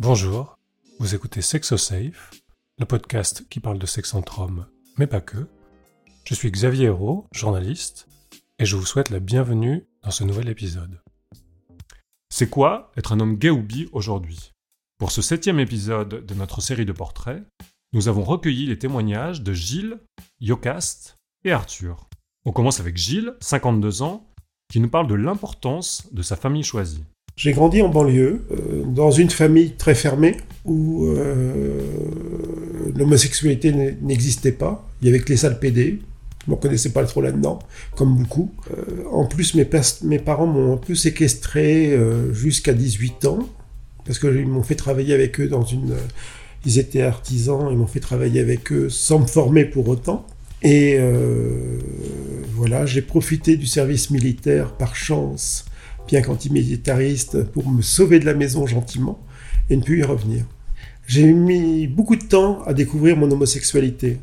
Bonjour, vous écoutez SexoSafe, le podcast qui parle de sexe entre hommes, mais pas que. Je suis Xavier Hérault, journaliste, et je vous souhaite la bienvenue dans ce nouvel épisode. C'est quoi être un homme gay ou bi aujourd'hui? Pour ce septième épisode de notre série de portraits, nous avons recueilli les témoignages de Gilles, Yocast et Arthur. On commence avec Gilles, 52 ans, qui nous parle de l'importance de sa famille choisie. J'ai grandi en banlieue, euh, dans une famille très fermée, où euh, l'homosexualité n'existait pas. Il y avait que les salles PD. Je ne connaissais pas trop là-dedans, comme beaucoup. Euh, en plus, mes, mes parents m'ont un peu séquestré jusqu'à 18 ans, parce qu'ils m'ont fait travailler avec eux dans une... Ils étaient artisans, ils m'ont fait travailler avec eux sans me former pour autant. Et voilà, j'ai profité du service militaire par chance, bien qu'antimilitariste, pour me sauver de la maison gentiment et ne plus y revenir. J'ai mis beaucoup de temps à découvrir mon homosexualité.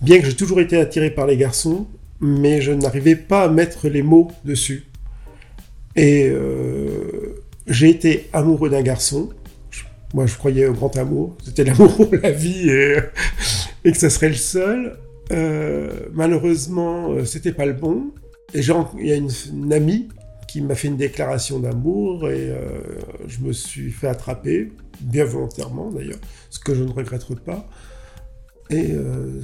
Bien que j'ai toujours été attiré par les garçons, mais je n'arrivais pas à mettre les mots dessus. Et euh, j'ai été amoureux d'un garçon. Moi, je croyais au grand amour. C'était l'amour pour la vie et, que ce serait le seul. Euh, malheureusement, euh, c'était pas le bon. Et il y a une, amie qui m'a fait une déclaration d'amour et euh, je me suis fait attraper, bien volontairement d'ailleurs, ce que je ne regrette pas. Et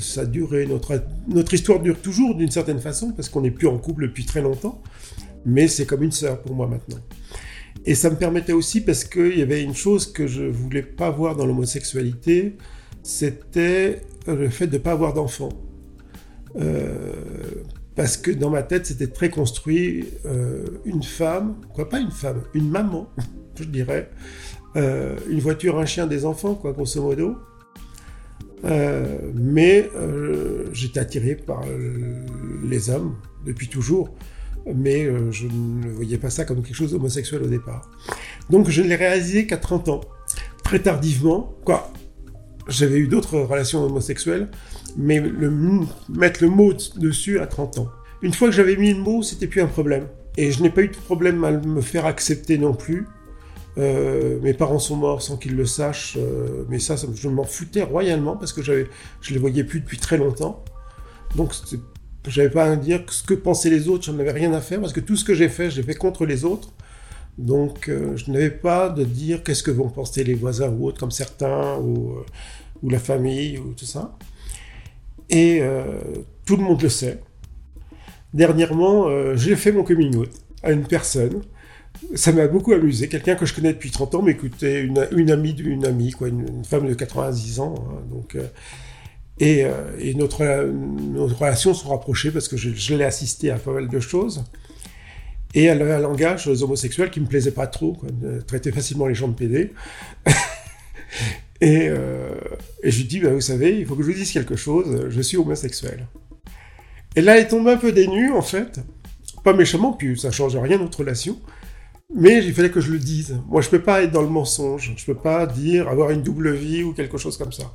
ça a duré, notre, histoire dure toujours d'une certaine façon, parce qu'on n'est plus en couple depuis très longtemps, mais c'est comme une sœur pour moi maintenant. Et ça me permettait aussi, parce qu'il y avait une chose que je voulais pas voir dans l'homosexualité, c'était le fait de ne pas avoir d'enfants. Euh, parce que dans ma tête, c'était très construit euh, une femme, quoi pas une femme, une maman, je dirais, euh, une voiture, un chien, des enfants, quoi, grosso modo. mais j'étais attiré par les hommes depuis toujours, mais je ne voyais pas ça comme quelque chose d'homosexuel au départ. Donc je ne l'ai réalisé qu'à 30 ans, très tardivement, quoi. J'avais eu d'autres relations homosexuelles, mais mettre le mot dessus à 30 ans. Une fois que j'avais mis le mot, c'était plus un problème. Et je n'ai pas eu de problème à me faire accepter non plus. Euh, mes parents sont morts sans qu'ils le sachent, euh, mais ça, je m'en foutais royalement parce que j'avais, je les voyais plus depuis très longtemps. Donc, j'avais pas à dire ce que pensaient les autres, j'en avais rien à faire parce que tout ce que j'ai fait, j'ai fait contre les autres. Donc, euh, je n'avais pas de dire qu'est-ce que vont penser les voisins ou autres, comme certains, ou la famille, ou tout ça. Et euh, tout le monde le sait. Dernièrement, euh, j'ai fait mon coming out à une personne. Ça m'a beaucoup amusé. Quelqu'un que je connais depuis 30 ans m'écoutait, une, une amie d'une amie, quoi, une, femme de 90 ans. Hein, donc, euh, et, et notre, nos relations sont rapprochées parce que je, l'ai assisté à pas mal de choses. Et elle avait un langage homosexuel qui me plaisait pas trop, quoi, traitait facilement les gens de PD. Et, euh, et je lui dis, bah, vous savez, il faut que je vous dise quelque chose, je suis homosexuel. Et là, elle tombe un peu dénue, en fait. Pas méchamment, puis ça change rien notre relation. Mais il fallait que je le dise. Moi, je peux pas être dans le mensonge. Je peux pas dire avoir une double vie ou quelque chose comme ça.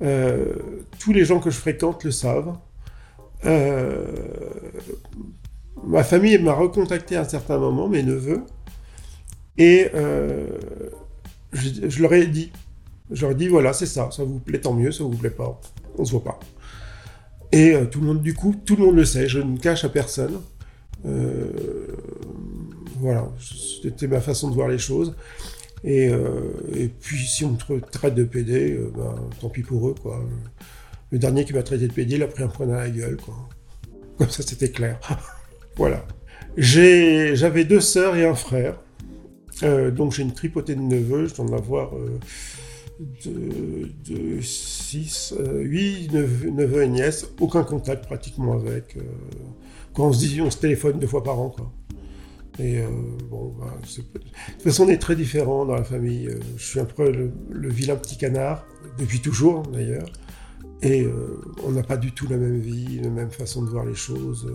Euh, tous les gens que je fréquente le savent. Euh, ma famille m'a recontacté à un certain moment, mes neveux, et je, leur ai dit, je leur dis voilà, c'est ça, ça vous plaît tant mieux, ça vous plaît pas, on se voit pas. Et euh, tout le monde, du coup, tout le monde le sait, je ne cache à personne. Euh, voilà, c'était ma façon de voir les choses. Et, euh, puis, si on me traite de PD, ben, tant pis pour eux, quoi. Le dernier qui m'a traité de PD, il a pris un point à la gueule, quoi. Comme ça, c'était clair. voilà. J'avais deux sœurs et un frère. donc, j'ai une tripotée de neveux, je dois en avoir de, 6, 8 neveux, et nièces, aucun contact pratiquement avec. Euh, quand on se dit, on se téléphone deux fois par an, quoi. Et euh, bon, bah, de toute façon, on est très différents dans la famille. Euh, je suis un peu le, vilain petit canard, depuis toujours d'ailleurs. Et on n'a pas du tout la même vie, la même façon de voir les choses.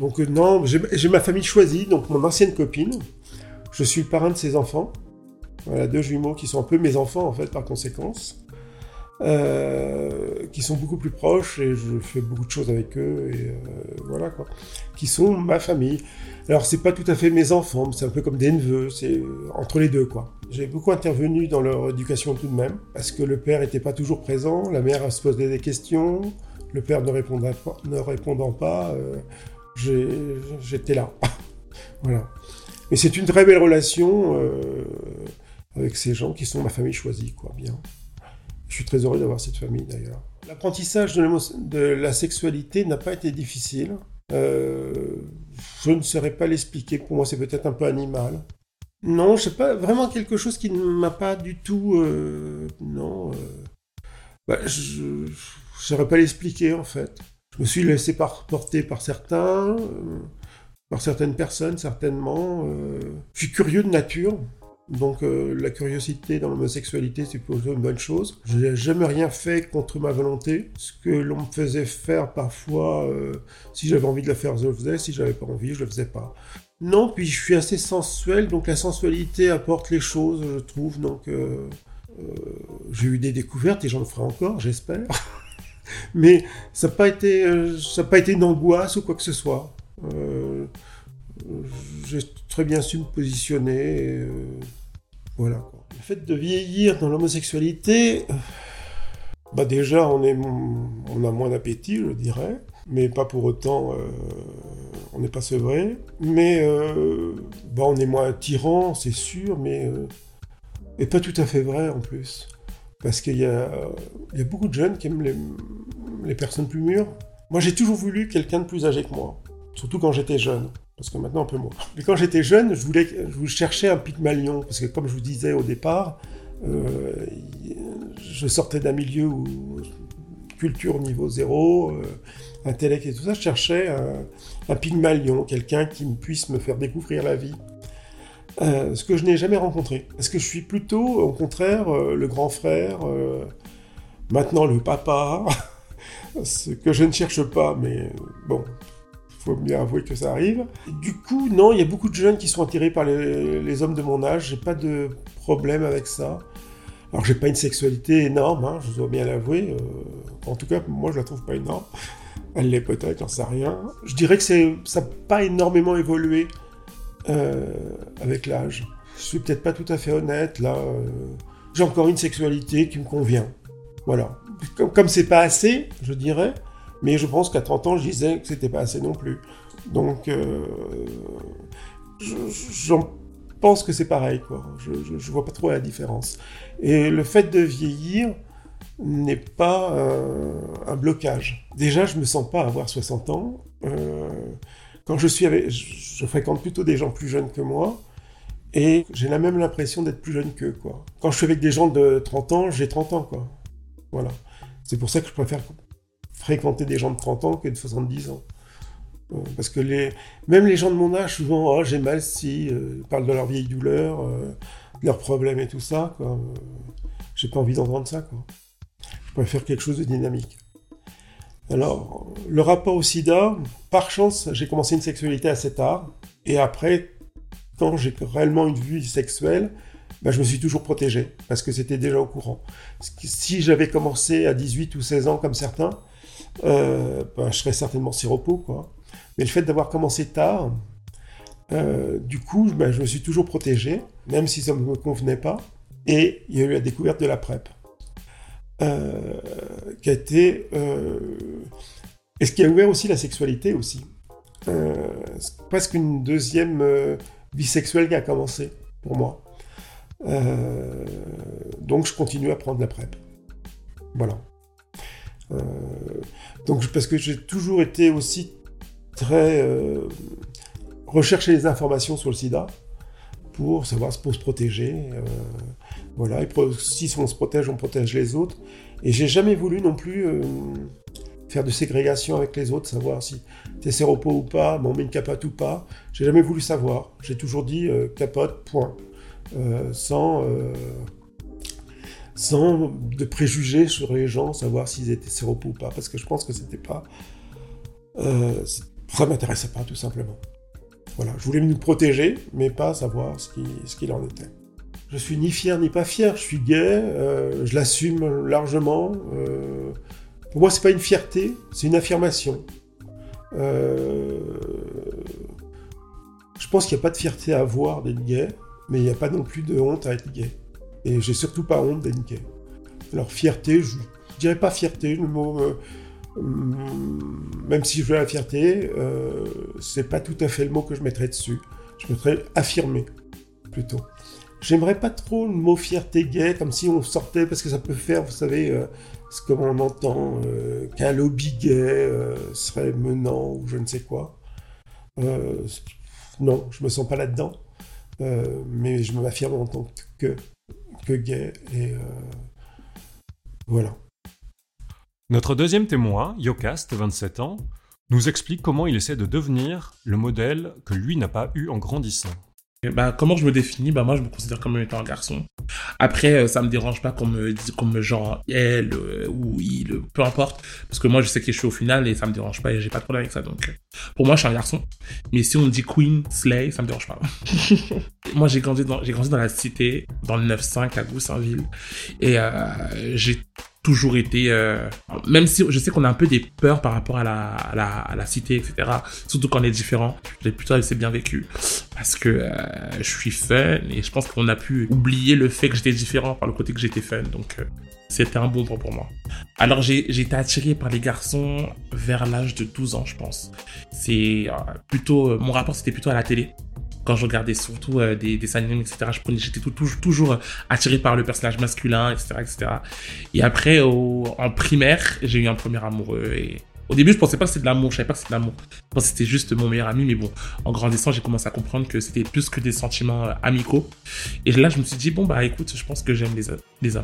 Donc non, j'ai ma famille choisie, donc mon ancienne copine. Je suis le parrain de ses enfants. Voilà, deux jumeaux qui sont un peu mes enfants, en fait, par conséquence. euh, qui sont beaucoup plus proches et je fais beaucoup de choses avec eux et euh, voilà quoi, qui sont ma famille. Alors c'est pas tout à fait mes enfants, c'est un peu comme des neveux, c'est entre les deux quoi. J'ai beaucoup intervenu dans leur éducation tout de même parce que le père était pas toujours présent, la mère se posait des questions, le père ne répondant pas, euh, j'étais là. voilà. Mais c'est une très belle relation avec ces gens qui sont ma famille choisie quoi, bien. Je suis très heureux d'avoir cette famille d'ailleurs. L'apprentissage de, la sexualité n'a pas été difficile. Euh, je ne saurais pas l'expliquer. Pour moi, c'est peut-être un peu animal. Non, je sais pas. Vraiment quelque chose qui ne m'a pas du tout. Euh, non. Euh, bah, je ne saurais pas l'expliquer en fait. Je me suis laissé porter par certains, par certaines personnes certainement. je suis curieux de nature. Donc euh, la curiosité dans l'homosexualité, c'est plutôt une bonne chose. Je n'ai jamais rien fait contre ma volonté. Ce que l'on me faisait faire parfois, euh, si j'avais envie de le faire, je le faisais. Si j'avais pas envie, je le faisais pas. Non, puis je suis assez sensuel, donc la sensualité apporte les choses, je trouve. Donc euh, j'ai eu des découvertes et j'en ferai encore, j'espère. Mais ça n'a pas été, pas été une angoisse ou quoi que ce soit j'ai très bien su me positionner. Le fait de vieillir dans l'homosexualité, euh, bah déjà on, a moins d'appétit, je dirais, mais pas pour autant euh, on n'est pas sevré. Mais bah on est moins attirant, c'est sûr, mais et pas tout à fait vrai en plus. Parce qu'il y, a, beaucoup de jeunes qui aiment les personnes plus mûres. Moi j'ai toujours voulu quelqu'un de plus âgé que moi, surtout quand j'étais jeune parce que maintenant un peu moins. Mais quand j'étais jeune, je voulais, je cherchais un Pygmalion, parce que comme je vous disais au départ, euh, je sortais d'un milieu où culture niveau zéro, euh, intellect et tout ça, je cherchais un, Pygmalion, quelqu'un qui puisse me faire découvrir la vie. Euh, ce que je n'ai jamais rencontré. Parce que je suis plutôt, au contraire, le grand frère, maintenant le papa, ce que je ne cherche pas, mais bon, faut bien avouer que ça arrive. Du coup, non, il y a beaucoup de jeunes qui sont attirés par les, hommes de mon âge. J'ai pas de problème avec ça. Alors, j'ai pas une sexualité énorme, hein, je dois bien l'avouer. Euh, en tout cas, moi, je la trouve pas énorme. Elle l'est peut-être, j'en sais rien. Je dirais que ça n'a pas énormément évolué euh, avec l'âge. Je suis peut-être pas tout à fait honnête, là. Euh, j'ai encore une sexualité qui me convient. Voilà. Comme c'est pas assez, je dirais, mais je pense qu'à 30 ans, je disais que c'était pas assez non plus. Donc, euh, j'en pense que c'est pareil, quoi. Je, je, vois pas trop la différence. Et le fait de vieillir n'est pas un blocage. Déjà, je me sens pas avoir 60 ans. Euh, quand je suis avec, je, fréquente plutôt des gens plus jeunes que moi. Et j'ai la même l'impression d'être plus jeune qu'eux, quoi. Quand je suis avec des gens de 30 ans, j'ai 30 ans, quoi. Voilà. C'est pour ça que je préfère fréquenter des gens de 30 ans que de 70 ans. Euh, parce que les, même les gens de mon âge, souvent, oh, j'ai mal si, euh, parlent de leur vieille douleur, euh, de leurs problèmes et tout ça. Quoi. J'ai pas envie d'entendre ça. Je préfère quelque chose de dynamique. Alors, le rapport au sida, par chance, j'ai commencé une sexualité assez tard. Et après, quand j'ai réellement une vue sexuelle, ben, je me suis toujours protégé, parce que c'était déjà au courant. Si j'avais commencé à 18 ou 16 ans comme certains, euh, ben, je serais certainement siropo, quoi. Mais le fait d'avoir commencé tard, euh, du coup, ben, je me suis toujours protégé, même si ça ne me convenait pas. Et il y a eu la découverte de la PrEP, euh, qui a été... et ce qui a ouvert aussi la sexualité aussi. presque une deuxième vie sexuelle qui a commencé pour moi. donc je continue à prendre la PrEP. Voilà. Euh, donc, parce que j'ai toujours été aussi très euh, rechercher les informations sur le sida pour savoir pour se protéger. Euh, voilà, et si on se protège, on protège les autres. Et j'ai jamais voulu non plus faire de ségrégation avec les autres, savoir si t'es séropo ou pas, on met une capote ou pas. J'ai jamais voulu savoir. J'ai toujours dit capote, point. sans sans de préjugés sur les gens, savoir s'ils étaient séropos ou pas, parce que je pense que c'était pas... Euh, ça m'intéressait pas, tout simplement. Voilà, je voulais me protéger, mais pas savoir ce qu'il ce qu'il en était. Je suis ni fier ni pas fier. Je suis gay. euh, je l'assume largement. euh, pour moi, c'est pas une fierté, c'est une affirmation. Euh, je pense qu'il n'y a pas de fierté à avoir d'être gay, mais il n'y a pas non plus de honte à être gay. Et j'ai surtout pas honte d'être gay. Alors fierté, je, je dirais pas fierté, le mot, euh, hum, même si je veux la fierté, euh, c'est pas tout à fait le mot que je mettrais dessus. Je mettrais affirmer plutôt. J'aimerais pas trop le mot fierté gay, comme si on sortait, parce que ça peut faire, vous savez, euh, c'est comme on entend euh, qu'un lobby gay serait menant ou je ne sais quoi. Non, je me sens pas là-dedans, mais je m'affirme en tant que, que gay et euh, voilà. Notre deuxième témoin, Yocast, 27 ans, nous explique comment il essaie de devenir le modèle que lui n'a pas eu en grandissant. Et bah, comment je me définis? Bah, Moi, je me considère comme étant un garçon. Après, euh, ça me dérange pas qu'on me dise qu'on me genre elle euh, ou il, peu importe. Parce que moi, je sais que je suis au final et ça me dérange pas et j'ai pas de problème avec ça. Donc, pour moi, je suis un garçon. Mais si on me dit Queen, Slay, ça me dérange pas. moi, j'ai grandi, dans, la cité, dans le 9-5 à Goussainville. Et euh, j'ai toujours été... euh, même si je sais qu'on a un peu des peurs par rapport à la, cité, etc. Surtout quand on est différent. J'ai plutôt assez bien vécu parce que euh, je suis fun et je pense qu'on a pu oublier le fait que j'étais différent par le côté que j'étais fun. Donc euh, c'était un bon point pour moi. Alors j'ai été attiré par les garçons vers l'âge de 12 ans, je pense. C'est euh, plutôt euh, mon rapport c'était plutôt à la télé. Quand je regardais surtout euh, des, des etc., je prenais, j'étais toujours, euh, attiré par le personnage masculin, etc., etc. Et après, au, en primaire, j'ai eu un premier amoureux et au début, je pensais pas que c'était de l'amour, je savais pas que c'était de l'amour. Je pensais que c'était juste mon meilleur ami, mais bon, en grandissant, j'ai commencé à comprendre que c'était plus que des sentiments euh, amicaux. Et là, je me suis dit, bon, bah écoute, je pense que j'aime les, les.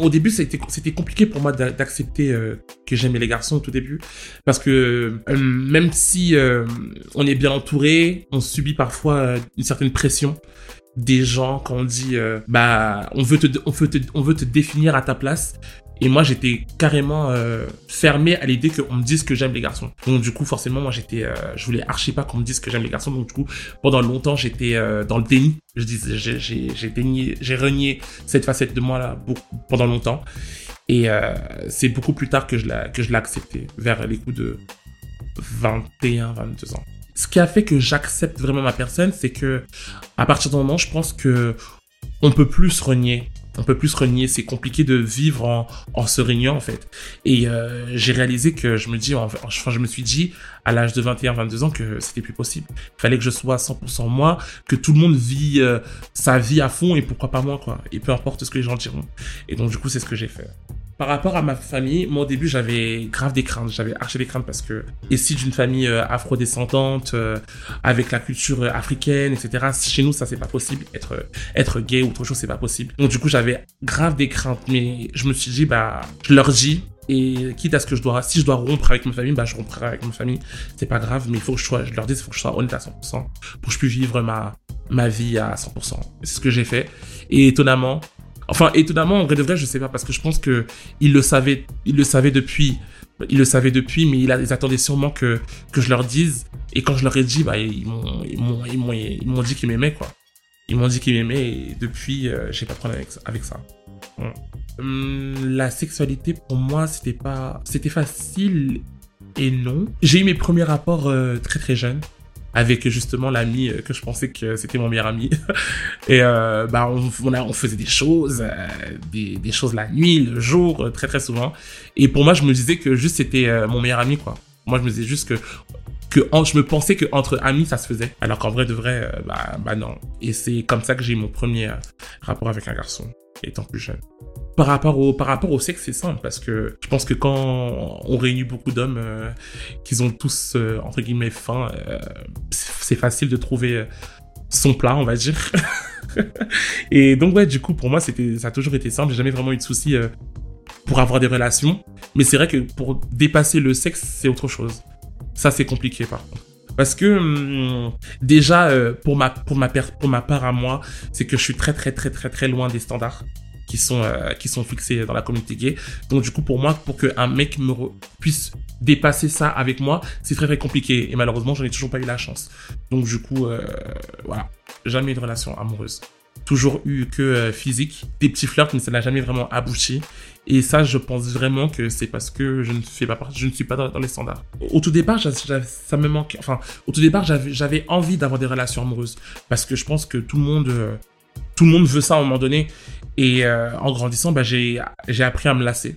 Au début, c'était compliqué pour moi d'a- d'accepter euh, que j'aimais les garçons au tout début. Parce que euh, même si euh, on est bien entouré, on subit parfois une certaine pression des gens quand on dit euh, bah on veut te on veut te on veut te définir à ta place. Et moi j'étais carrément euh, fermé à l'idée qu'on me dise que j'aime les garçons. Donc du coup forcément moi j'étais euh, je voulais archi pas qu'on me dise que j'aime les garçons. Donc du coup pendant longtemps j'étais euh, dans le déni. Je disais j'ai j'ai dénié j'ai renié cette facette de moi là beaucoup, pendant longtemps. Et euh, c'est beaucoup plus tard que je l'ai que je l'ai accepté vers les coups de 21 22 ans ce qui a fait que j'accepte vraiment ma personne, c'est que à partir du moment, je pense que on peut plus renier. On peut plus renier. C'est compliqué de vivre en, se régnant, en fait. Et euh, j'ai réalisé que je me dis, en- enfin, je me suis dit à l'âge de 21, 22 ans que c'était plus possible. Il fallait que je sois 100% moi, que tout le monde vit euh, sa vie à fond et pourquoi pas moi, quoi. Et peu importe ce que les gens diront. Et donc, du coup, c'est ce que j'ai fait. Par rapport à ma famille, moi au début j'avais grave des craintes, j'avais archi des craintes parce que issu d'une famille euh, afrodescendante, euh, avec la culture euh, africaine, etc. Chez nous ça c'est pas possible, être être gay ou autre chose c'est pas possible. Donc du coup j'avais grave des craintes, mais je me suis dit bah je leur dis et quitte à ce que je dois, si je dois rompre avec ma famille, bah je romprai avec ma famille, c'est pas grave, mais il faut que je sois, je leur dis il faut que je sois honnête à 100% pour que je puisse vivre ma ma vie à 100%. C'est ce que j'ai fait et étonnamment Enfin, étonnamment, en vrai de vrai, je sais pas, parce que je pense que il le savait, il le depuis, il le savait depuis, mais ils attendaient sûrement que, que je leur dise. Et quand je leur ai dit, bah, ils m'ont, ils m'ont, ils m'ont, ils m'ont dit qu'ils m'aimaient, quoi. Ils m'ont dit qu'ils m'aimaient, et depuis, euh, j'ai pas de problème avec, ça-. Hum, la sexualité, pour moi, c'était pas, c'était facile et non. J'ai eu mes premiers rapports euh, très très jeunes avec justement l'ami euh, que je pensais que c'était mon meilleur ami. Et euh, bah on, faisait des choses, euh, des, choses la nuit, le jour, très très souvent. Et pour moi, je me disais que juste c'était mon meilleur ami, quoi. Moi, je me disais juste que que je me pensais que entre amis ça se faisait, alors qu'en vrai de vrai, bah, bah non. Et c'est comme ça que j'ai eu mon premier rapport avec un garçon, étant plus jeune. Par rapport au par rapport au sexe, c'est simple parce que je pense que quand on réunit beaucoup d'hommes euh, qu'ils ont tous euh, entre guillemets faim, euh, c'est facile de trouver son plat, on va dire. et donc ouais, du coup pour moi c'était ça a toujours été simple, j'ai jamais vraiment eu de soucis pour avoir des relations, mais c'est vrai que pour dépasser le sexe, c'est autre chose. Ça c'est compliqué par contre. Parce que hum, déjà pour ma pour ma pour ma part à moi, c'est que je suis très très très très très loin des standards qui sont euh, qui sont fixés dans la communauté gay. Donc du coup pour moi pour qu'un mec me puisse dépasser ça avec moi, c'est très très compliqué et malheureusement j'en ai toujours pas eu la chance. Donc du coup euh, voilà, jamais eu de relation amoureuse. toujours eu que euh, physique, des petits flirts, mais ça n'a jamais vraiment abouti. Et ça, je pense vraiment que c'est parce que je ne fais pas je ne suis pas dans, les standards. Au tout départ, ça me manquait. Enfin, au tout départ, j'avais envie d'avoir des relations amoureuses parce que je pense que tout le monde, tout le monde veut ça à un moment donné. Et euh, en grandissant, bah, j'ai appris à me lasser.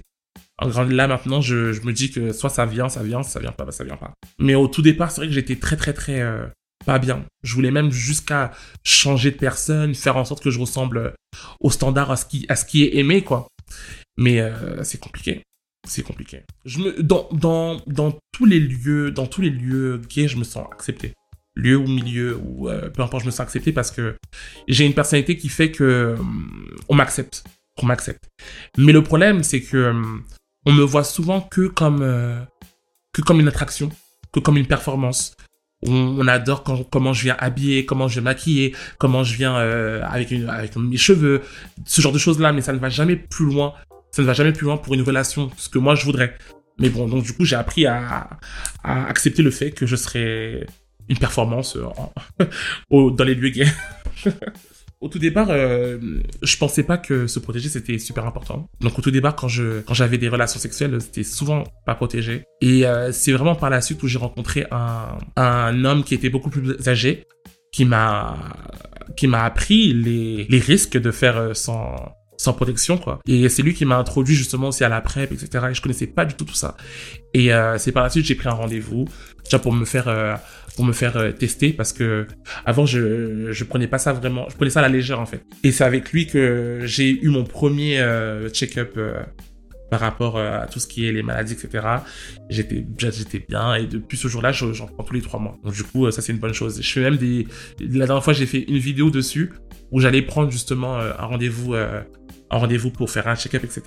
En là maintenant, je, me dis que soit ça vient, ça vient, ça vient pas, bah, ça vient pas. Mais au tout départ, c'est vrai que j'étais très très très euh, pas bien. Je voulais même jusqu'à changer de personne, faire en sorte que je ressemble au standard, à ce qui, à ce qui est aimé, quoi. Mais euh, c'est compliqué. C'est compliqué. Je me, dans, dans, dans tous les lieux, dans tous les lieux gays, je me sens accepté. Lieu ou milieu, ou euh, peu importe, je me sens accepté parce que j'ai une personnalité qui fait que hum, on m'accepte. On m'accepte. Mais le problème, c'est que hum, on me voit souvent que comme, euh, que comme une attraction, que comme une performance. On, adore comment je viens habiller, comment je viens maquiller, comment je viens avec, avec mes cheveux, ce genre de choses-là, mais ça ne va jamais plus loin ça ne va jamais plus loin pour une relation, ce que moi je voudrais. Mais bon, donc du coup, j'ai appris à, accepter le fait que je serais une performance euh, dans les lieux gays. au tout départ, euh, je pensais pas que se protéger c'était super important. Donc au tout départ, quand je quand j'avais des relations sexuelles, c'était souvent pas protégé. Et euh, c'est vraiment par la suite où j'ai rencontré un un homme qui était beaucoup plus âgé, qui m'a qui m'a appris les les risques de faire sans sans protection quoi. Et c'est lui qui m'a introduit justement aussi à la PrEP, etc. Et je connaissais pas du tout tout ça. Et euh, c'est par la suite j'ai pris un rendez-vous déjà pour me faire euh, pour me faire euh, tester parce que avant je je prenais pas ça vraiment, je prenais ça à la légère en fait. Et c'est avec lui que j'ai eu mon premier check-up par rapport à tout ce qui est les maladies, etc. J'étais, j'étais bien et depuis ce jour-là, j'en prends tous les trois mois. Donc du coup, ça c'est une bonne chose. Je fais même des. La dernière fois, j'ai fait une vidéo dessus où j'allais prendre justement un rendez-vous un rendez-vous pour faire un check-up, etc.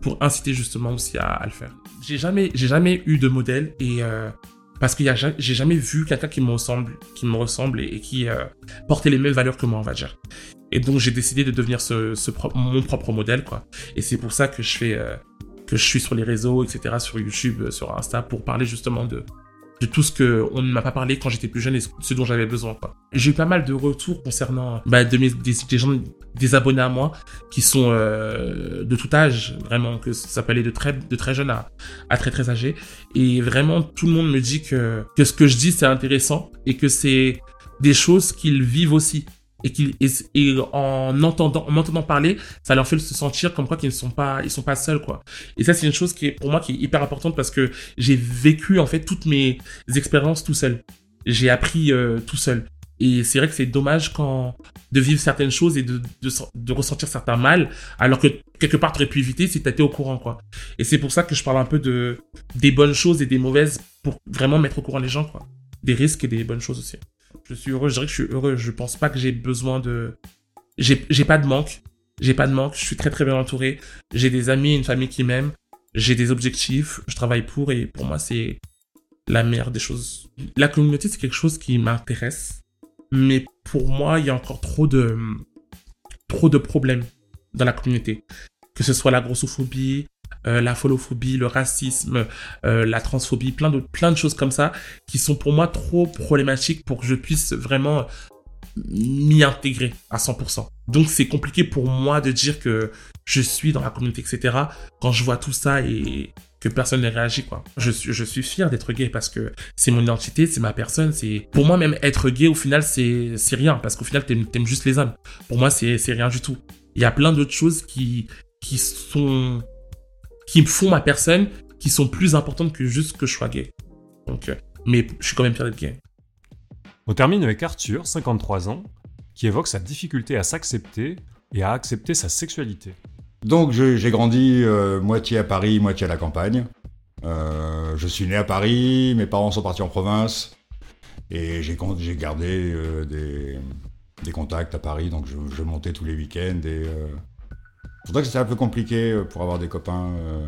Pour inciter justement aussi à, le faire. J'ai jamais, j'ai jamais eu de modèle et euh, parce que j'ai jamais vu quelqu'un qui me ressemble, qui me ressemble et, qui euh, portait les mêmes valeurs que moi, on va dire. Et donc j'ai décidé de devenir ce, mon propre modèle, quoi. Et c'est pour ça que je fais, euh, que je suis sur les réseaux, etc., sur YouTube, sur Insta, pour parler justement de de tout ce que on ne m'a pas parlé quand j'étais plus jeune et ce dont j'avais besoin. J'ai eu pas mal de retours concernant bah, de mes, des, gens, des abonnés à moi qui sont euh, de tout âge, vraiment, que ça peut aller de très, de très jeune à, très très âgé. Et vraiment, tout le monde me dit que, que ce que je dis, c'est intéressant et que c'est des choses qu'ils vivent aussi et qu'ils en entendant en m'entendant parler ça leur fait se sentir comme quoi qu'ils ne sont pas ils sont pas seuls quoi. Et ça c'est une chose qui est pour moi qui est hyper importante parce que j'ai vécu en fait toutes mes expériences tout seul. J'ai appris euh, tout seul. Et c'est vrai que c'est dommage quand de vivre certaines choses et de, de, de ressentir certains mal alors que quelque part tu aurais pu éviter si tu étais au courant quoi. Et c'est pour ça que je parle un peu de des bonnes choses et des mauvaises pour vraiment mettre au courant les gens quoi. Des risques et des bonnes choses aussi je suis heureux, je dirais que je suis heureux. Je pense pas que j'ai besoin de. J'ai pas de manque. J'ai pas de manque. Je suis très très bien entouré. J'ai des amis, une famille qui m'aime. J'ai des objectifs. Je travaille pour et pour moi, c'est la meilleure des choses. La communauté, c'est quelque chose qui m'intéresse. Mais pour moi, il y a encore trop de, trop de problèmes dans la communauté. Que ce soit la grossophobie, euh, la folophobie, le racisme, euh, la transphobie, plein de, plein de choses comme ça qui sont pour moi trop problématiques pour que je puisse vraiment m'y intégrer à 100%. Donc c'est compliqué pour moi de dire que je suis dans la communauté, etc. quand je vois tout ça et que personne ne réagit quoi. Je suis, je suis fier d'être gay parce que c'est mon identité, c'est ma personne, c'est pour moi même être gay au final c'est rien parce qu'au final t'aimes aimes juste les hommes. Pour moi c'est c'est rien du tout. Il y a plein d'autres choses qui qui sont qui me font ma personne, qui sont plus importantes que juste que je sois gay. Donc, euh, mais je suis quand même fier d'être gay. On termine avec Arthur, 53 ans, qui évoque sa difficulté à s'accepter et à accepter sa sexualité. Donc j'ai grandi euh, moitié à Paris, moitié à la campagne. Euh, je suis né à Paris, mes parents sont partis en province et j'ai gardé des, contacts à Paris, donc je, je montais tous les week-ends et c'est que c'était un peu compliqué euh, pour avoir des copains euh,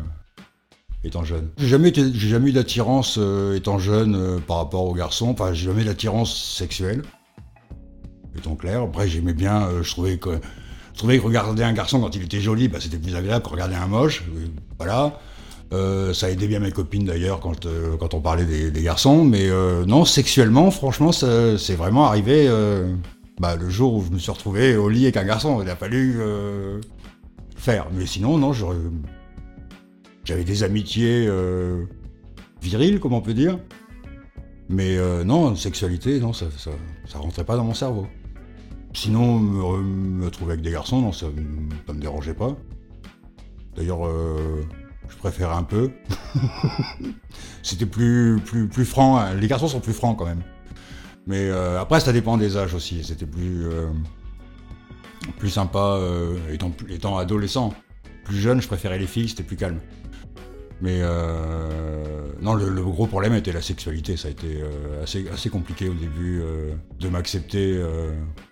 étant jeune. J'ai jamais, eu d'attirance euh, étant jeune par rapport aux garçons. Enfin, j'ai jamais eu d'attirance sexuelle. Étant clair. Après, j'aimais bien. je trouvais que regarder un garçon quand il était joli, bah, c'était plus agréable que regarder un moche. Voilà. ça aidait bien mes copines d'ailleurs quand, on parlait des, garçons. Mais non, sexuellement, franchement, c'est vraiment arrivé Bah, le jour où je me suis retrouvé au lit avec un garçon, il a fallu Mais sinon, non, j'avais des amitiés euh, viriles, comme on peut dire. Mais euh, non, sexualité, non, ça, ça, rentrait pas dans mon cerveau. Sinon, me, me trouver avec des garçons, non, ça, me dérangeait pas. D'ailleurs, euh, je préférais un peu. C'était plus, plus, plus franc. hein. Les garçons sont plus francs quand même. Mais après, ça dépend des âges aussi. C'était plus, plus sympa euh, étant, adolescent. Plus jeune, je préférais les filles, c'était plus calme. Mais euh, non, le, gros problème était la sexualité. Ça a été euh, assez, compliqué au début de m'accepter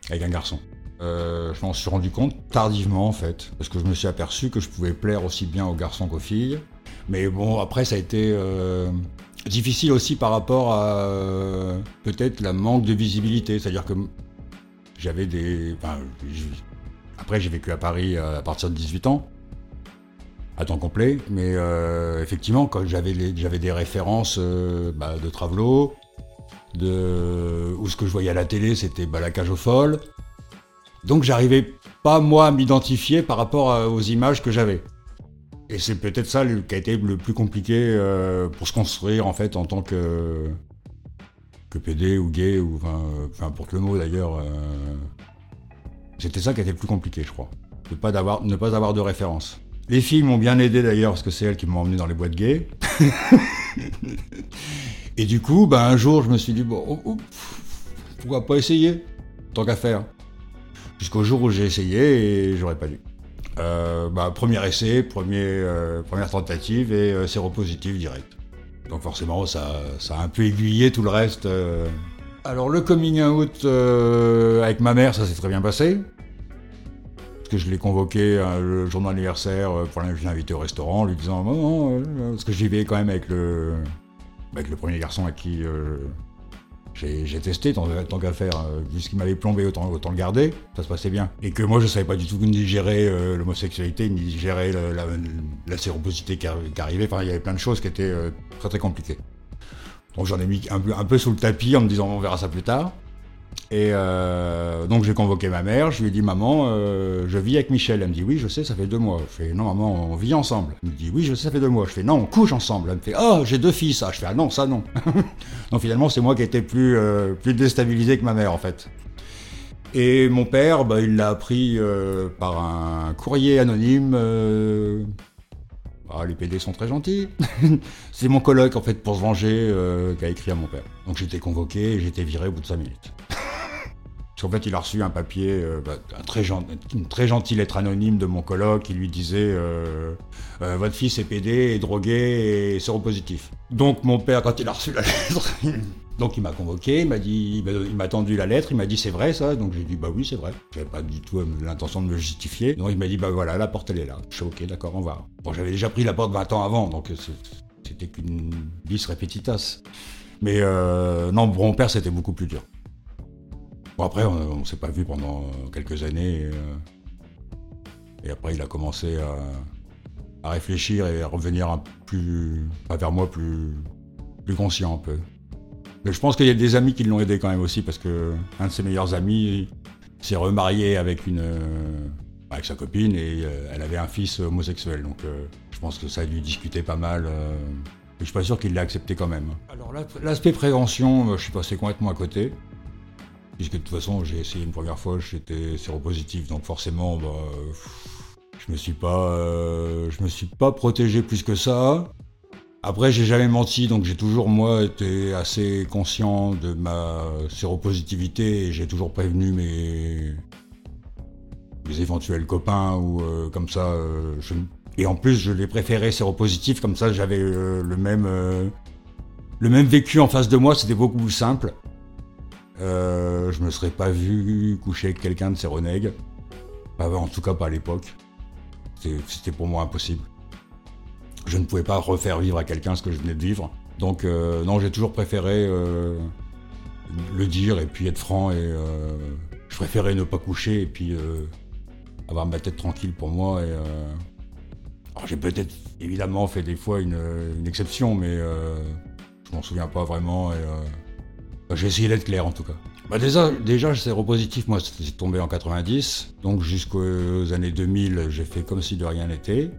avec un garçon. Je m'en suis rendu compte tardivement en fait, parce que je me suis aperçu que je pouvais plaire aussi bien aux garçons qu'aux filles. Mais bon, après ça a été difficile aussi par rapport à peut-être la manque de visibilité. C'est-à-dire que j'avais des... après j'ai vécu à Paris à partir de 18 ans, à temps complet, mais euh, effectivement quand j'avais des références euh, bah, de Travelo, de... ou ce que je voyais à la télé c'était bah, la cage aux folles. Donc j'arrivais pas moi à m'identifier par rapport aux images que j'avais. Et c'est peut-être ça qui a été le plus compliqué euh, pour se construire en fait en tant que que PD ou gay ou enfin importe le mot d'ailleurs. euh, C'était ça qui été le plus compliqué je crois. De ne pas avoir de référence. Les filles m'ont bien aidé d'ailleurs parce que c'est elles qui m'ont emmené dans les boîtes gays. Et du coup, ben, un jour je me suis dit bon, oh, oh, pourquoi pas essayer tant qu'à faire. Jusqu'au jour où j'ai essayé et j'aurais pas dû. Euh, bah, premier essai, euh, première tentative et euh, séropositif direct. Donc forcément, ça, ça a un peu aiguillé tout le reste. euh. Alors le coming out euh, avec ma mère, ça s'est très bien passé. Parce que je l'ai convoqué le jour de mon anniversaire euh, pour l'inviter invité au restaurant, en lui disant non, non, euh, parce que j'y vais quand même avec le, avec le premier garçon à qui j'ai testé, tant, qu'à faire, euh, vu ce qui m'avait plombé, autant, autant le garder, ça se passait bien. Et que moi, je savais pas du tout ni gérer euh, l'homosexualité, ni gérer la, séroposité qui, arri- qui arrivait. Enfin, il y avait plein de choses qui étaient euh, très très compliquées. Donc j'en ai mis un un peu sous le tapis en me disant on verra ça plus tard. Et euh, donc j'ai convoqué ma mère, je lui ai dit maman, euh, je vis avec Michel. Elle me dit oui, je sais, ça fait deux mois. Je fais non maman, on vit ensemble. Elle me dit oui, je sais, ça fait deux mois. Je fais non, on couche ensemble. Elle me fait oh, j'ai deux filles ça. Je fais ah non, ça non. donc finalement c'est moi qui étais plus euh, plus déstabilisé que ma mère en fait. Et mon père, bah, il l'a appris par un courrier anonyme. euh, ah, les PD sont très gentils. c'est mon coloc en fait pour se venger euh, qui a écrit à mon père. Donc j'étais convoqué et j'étais viré au bout de 5 minutes. Parce qu'en fait, il a reçu un papier, euh, bah, une très gentille lettre anonyme de mon coloc qui lui disait euh, Euh, Votre fils est PD, est drogué et séropositif. Donc mon père, quand il a reçu la lettre, donc il m'a convoqué, il m'a dit, il m'a- tendu la lettre, il m'a dit C'est vrai ça? Donc j'ai dit Bah oui, c'est vrai. J'avais pas du tout l'intention de me justifier. Donc il m'a dit Bah voilà, la porte elle est là. Je suis ok, d'accord, on va. Bon, j'avais déjà pris la porte 20 ans avant, donc c'était qu'une bis repetitas. Mais euh, non, pour mon père, c'était beaucoup plus dur. Après, on, on s'est pas vu pendant quelques années. Et, euh, et après, il a commencé à, réfléchir et à revenir un plus, vers moi plus, plus conscient un peu. Mais je pense qu'il y a des amis qui l'ont aidé quand même aussi parce que un de ses meilleurs amis s'est remarié avec une, euh, avec sa copine et euh, elle avait un fils homosexuel. Donc, euh, je pense que ça a dû discuter pas mal. euh, et je suis pas sûr qu'il l'a accepté quand même. Alors la- l'aspect prévention, euh, je suis passé complètement à côté. Puisque de toute façon, j'ai essayé une première fois, j'étais séropositif, donc forcément, bah, je me suis pas, euh, je me suis pas protégé plus que ça. Après, j'ai jamais menti, donc j'ai toujours moi été assez conscient de ma séropositivité et j'ai toujours prévenu mes, mes éventuels copains ou euh, comme ça. euh, et en plus, je les préférais séropositifs, comme ça, j'avais le même, le même vécu en face de moi. C'était beaucoup plus simple. Euh, je me serais pas vu coucher avec quelqu'un de séronègue. Pas- en tout cas, pas à l'époque. C'était pour moi impossible. Je ne pouvais pas refaire vivre à quelqu'un ce que je venais de vivre. Donc, euh, non, j'ai toujours préféré euh, le dire et puis être franc. Et euh, je préférais ne pas coucher et puis avoir ma tête tranquille pour moi. J'ai peut-être évidemment fait des fois une, exception, mais je m'en souviens pas vraiment. Euh, j'ai essayé d'être clair en tout cas. bah déjà, déjà séropositif, moi, c'est tombé en 90. Donc jusqu'aux années 2000, j'ai fait comme si de rien n'était.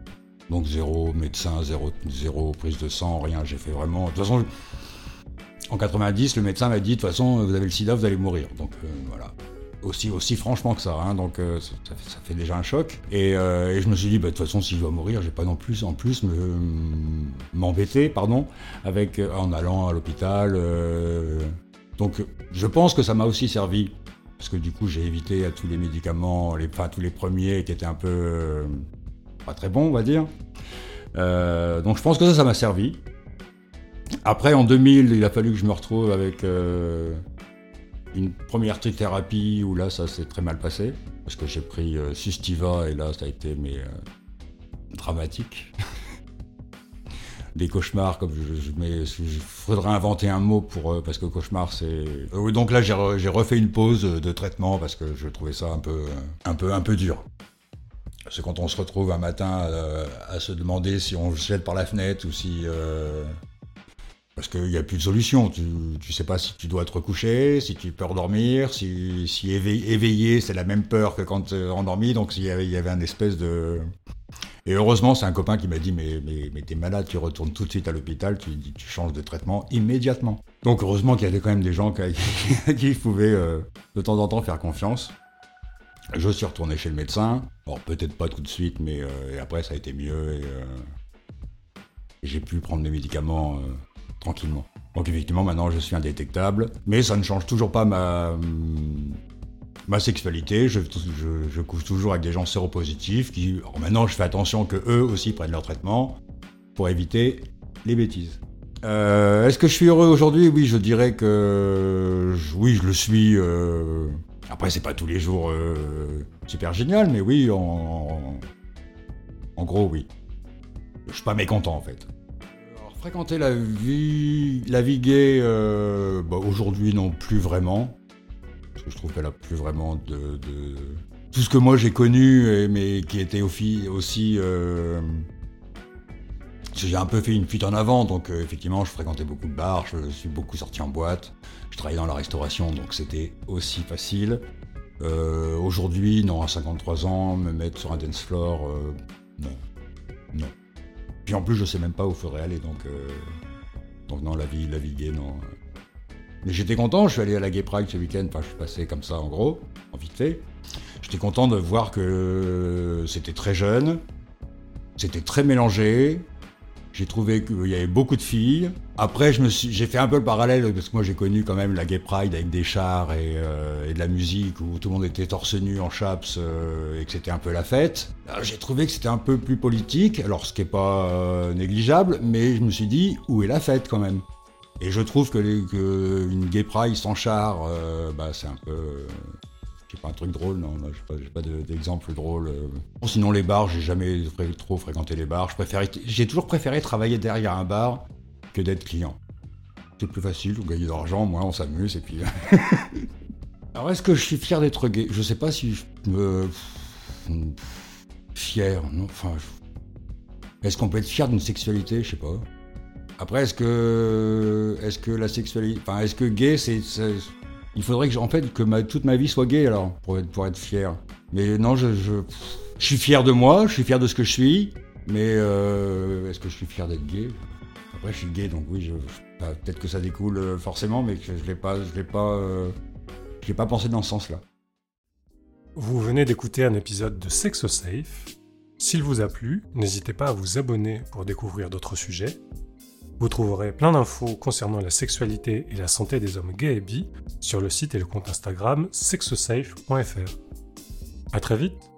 Donc zéro médecin, zéro, zéro prise de sang, rien. J'ai fait vraiment. De toute façon, en 90, le médecin m'a dit de toute façon, vous avez le sida, vous allez mourir. Donc euh, voilà. Aussi, aussi franchement que ça, hein. donc euh, ça, fait, déjà un choc. Et, euh, et je me suis dit, bah, de toute façon, si je dois mourir, j'ai pas non plus, en plus m'embêter, pardon, avec en allant à l'hôpital. Donc, je pense que ça m'a aussi servi, parce que du coup, j'ai évité à tous les médicaments, les, enfin tous les premiers qui étaient un peu pas très bons, on va dire. donc, je pense que ça, ça m'a servi. Après, en 2000, il a fallu que je me retrouve avec euh, une première trithérapie où là, ça s'est très mal passé. Parce que j'ai pris euh, Sustiva et là, ça a été mais, euh, dramatique. Des cauchemars, comme je, je, je, faudrait inventer un mot pour parce que cauchemar c'est. donc là j'ai, refait une pause de traitement parce que je trouvais ça un peu un peu un peu dur. C'est quand on se retrouve un matin à se demander si on jette par la fenêtre ou si parce qu'il n'y a plus de solution. Tu ne sais pas si tu dois te recoucher, si tu peux redormir, si, si éveillé, c'est la même peur que quand tu endormi. Donc il il y avait un espèce de... Et heureusement, c'est un copain qui m'a dit Mais, t'es malade, tu retournes tout de suite à l'hôpital, tu, changes de traitement immédiatement. Donc heureusement qu'il y avait quand même des gens qui, qui pouvaient euh, de temps en temps faire confiance. Je suis retourné chez le médecin. Bon, peut-être pas tout de suite, mais euh, et après ça a été mieux. Et, euh, j'ai pu prendre mes médicaments tranquillement. Donc effectivement, maintenant je suis indétectable, mais ça ne change toujours pas ma, ma sexualité. Je, couche toujours avec des gens séropositifs qui, maintenant je fais attention que eux aussi prennent leur traitement pour éviter les bêtises. Euh, est-ce que je suis heureux aujourd'hui? Oui, je dirais que oui, je le suis. Euh... Après, c'est pas tous les jours euh, super génial, mais oui, en, gros, oui. Je suis pas mécontent en fait. Fréquenter la vie, la vie gay, bah, aujourd'hui non plus vraiment. Parce que je trouve qu'elle a plus vraiment de, Tout ce que moi j'ai connu, mais qui était aussi... Euh, j'ai un peu fait une fuite en avant, donc euh, effectivement je fréquentais beaucoup de bars, je suis beaucoup sorti en boîte, je travaillais dans la restauration, donc c'était aussi facile. Aujourd'hui, non, à 53 ans, me mettre sur un dance floor, non. Non. Puis en plus, je sais même pas où faudrait aller, donc, euh, donc non, la vie, la vie gay, non. Mais j'étais content, je suis allé à la Gay Pride ce week-end, enfin je suis passé comme ça en gros, en vite fait. J'étais content de voir que c'était très jeune, c'était très mélangé, j'ai trouvé qu'il y avait beaucoup de filles. Après, j'ai fait un peu le parallèle parce que moi j'ai connu quand même la Gay Pride avec des chars et, euh, de la musique où tout le monde était torse nu en chaps euh, et que c'était un peu la fête. J'ai trouvé que c'était un peu plus politique, alors ce qui est pas euh, négligeable, mais je me suis dit où est la fête quand même? Et je trouve que, une Gay Pride sans char, bah, c'est un peu pas un truc drôle, non, j'ai pas, d'exemple drôle. Euh. sinon, les bars, j'ai jamais trop fréquenté les bars. J'ai toujours préféré travailler derrière un bar que d'être client. C'est plus facile, vous gagnez de l'argent, moi on s'amuse et puis. Alors est-ce que je suis fier d'être gay? Je sais pas si je me. Fier, non Enfin. Est-ce qu'on peut être fier d'une sexualité? Je sais pas. Après, est-ce que. Est-ce que la sexualité. Enfin, est-ce que gay, c'est il faudrait que, en fait, que toute ma vie soit gay alors, pour être, fier. Mais non, je, je, suis fier de moi, je suis fier de ce que je suis, mais euh, est-ce que je suis fier d'être gay? Après, je suis gay, donc oui, bah, peut-être que ça découle euh, forcément, mais que je l'ai pas, je l'ai pas, euh, je l'ai pas pensé dans ce sens-là. Vous venez d'écouter un épisode de Sexo Safe. S'il vous a plu, n'hésitez pas à vous abonner pour découvrir d'autres sujets vous trouverez plein d'infos concernant la sexualité et la santé des hommes gays et bi sur le site et le compte Instagram sexosafe.fr. A très vite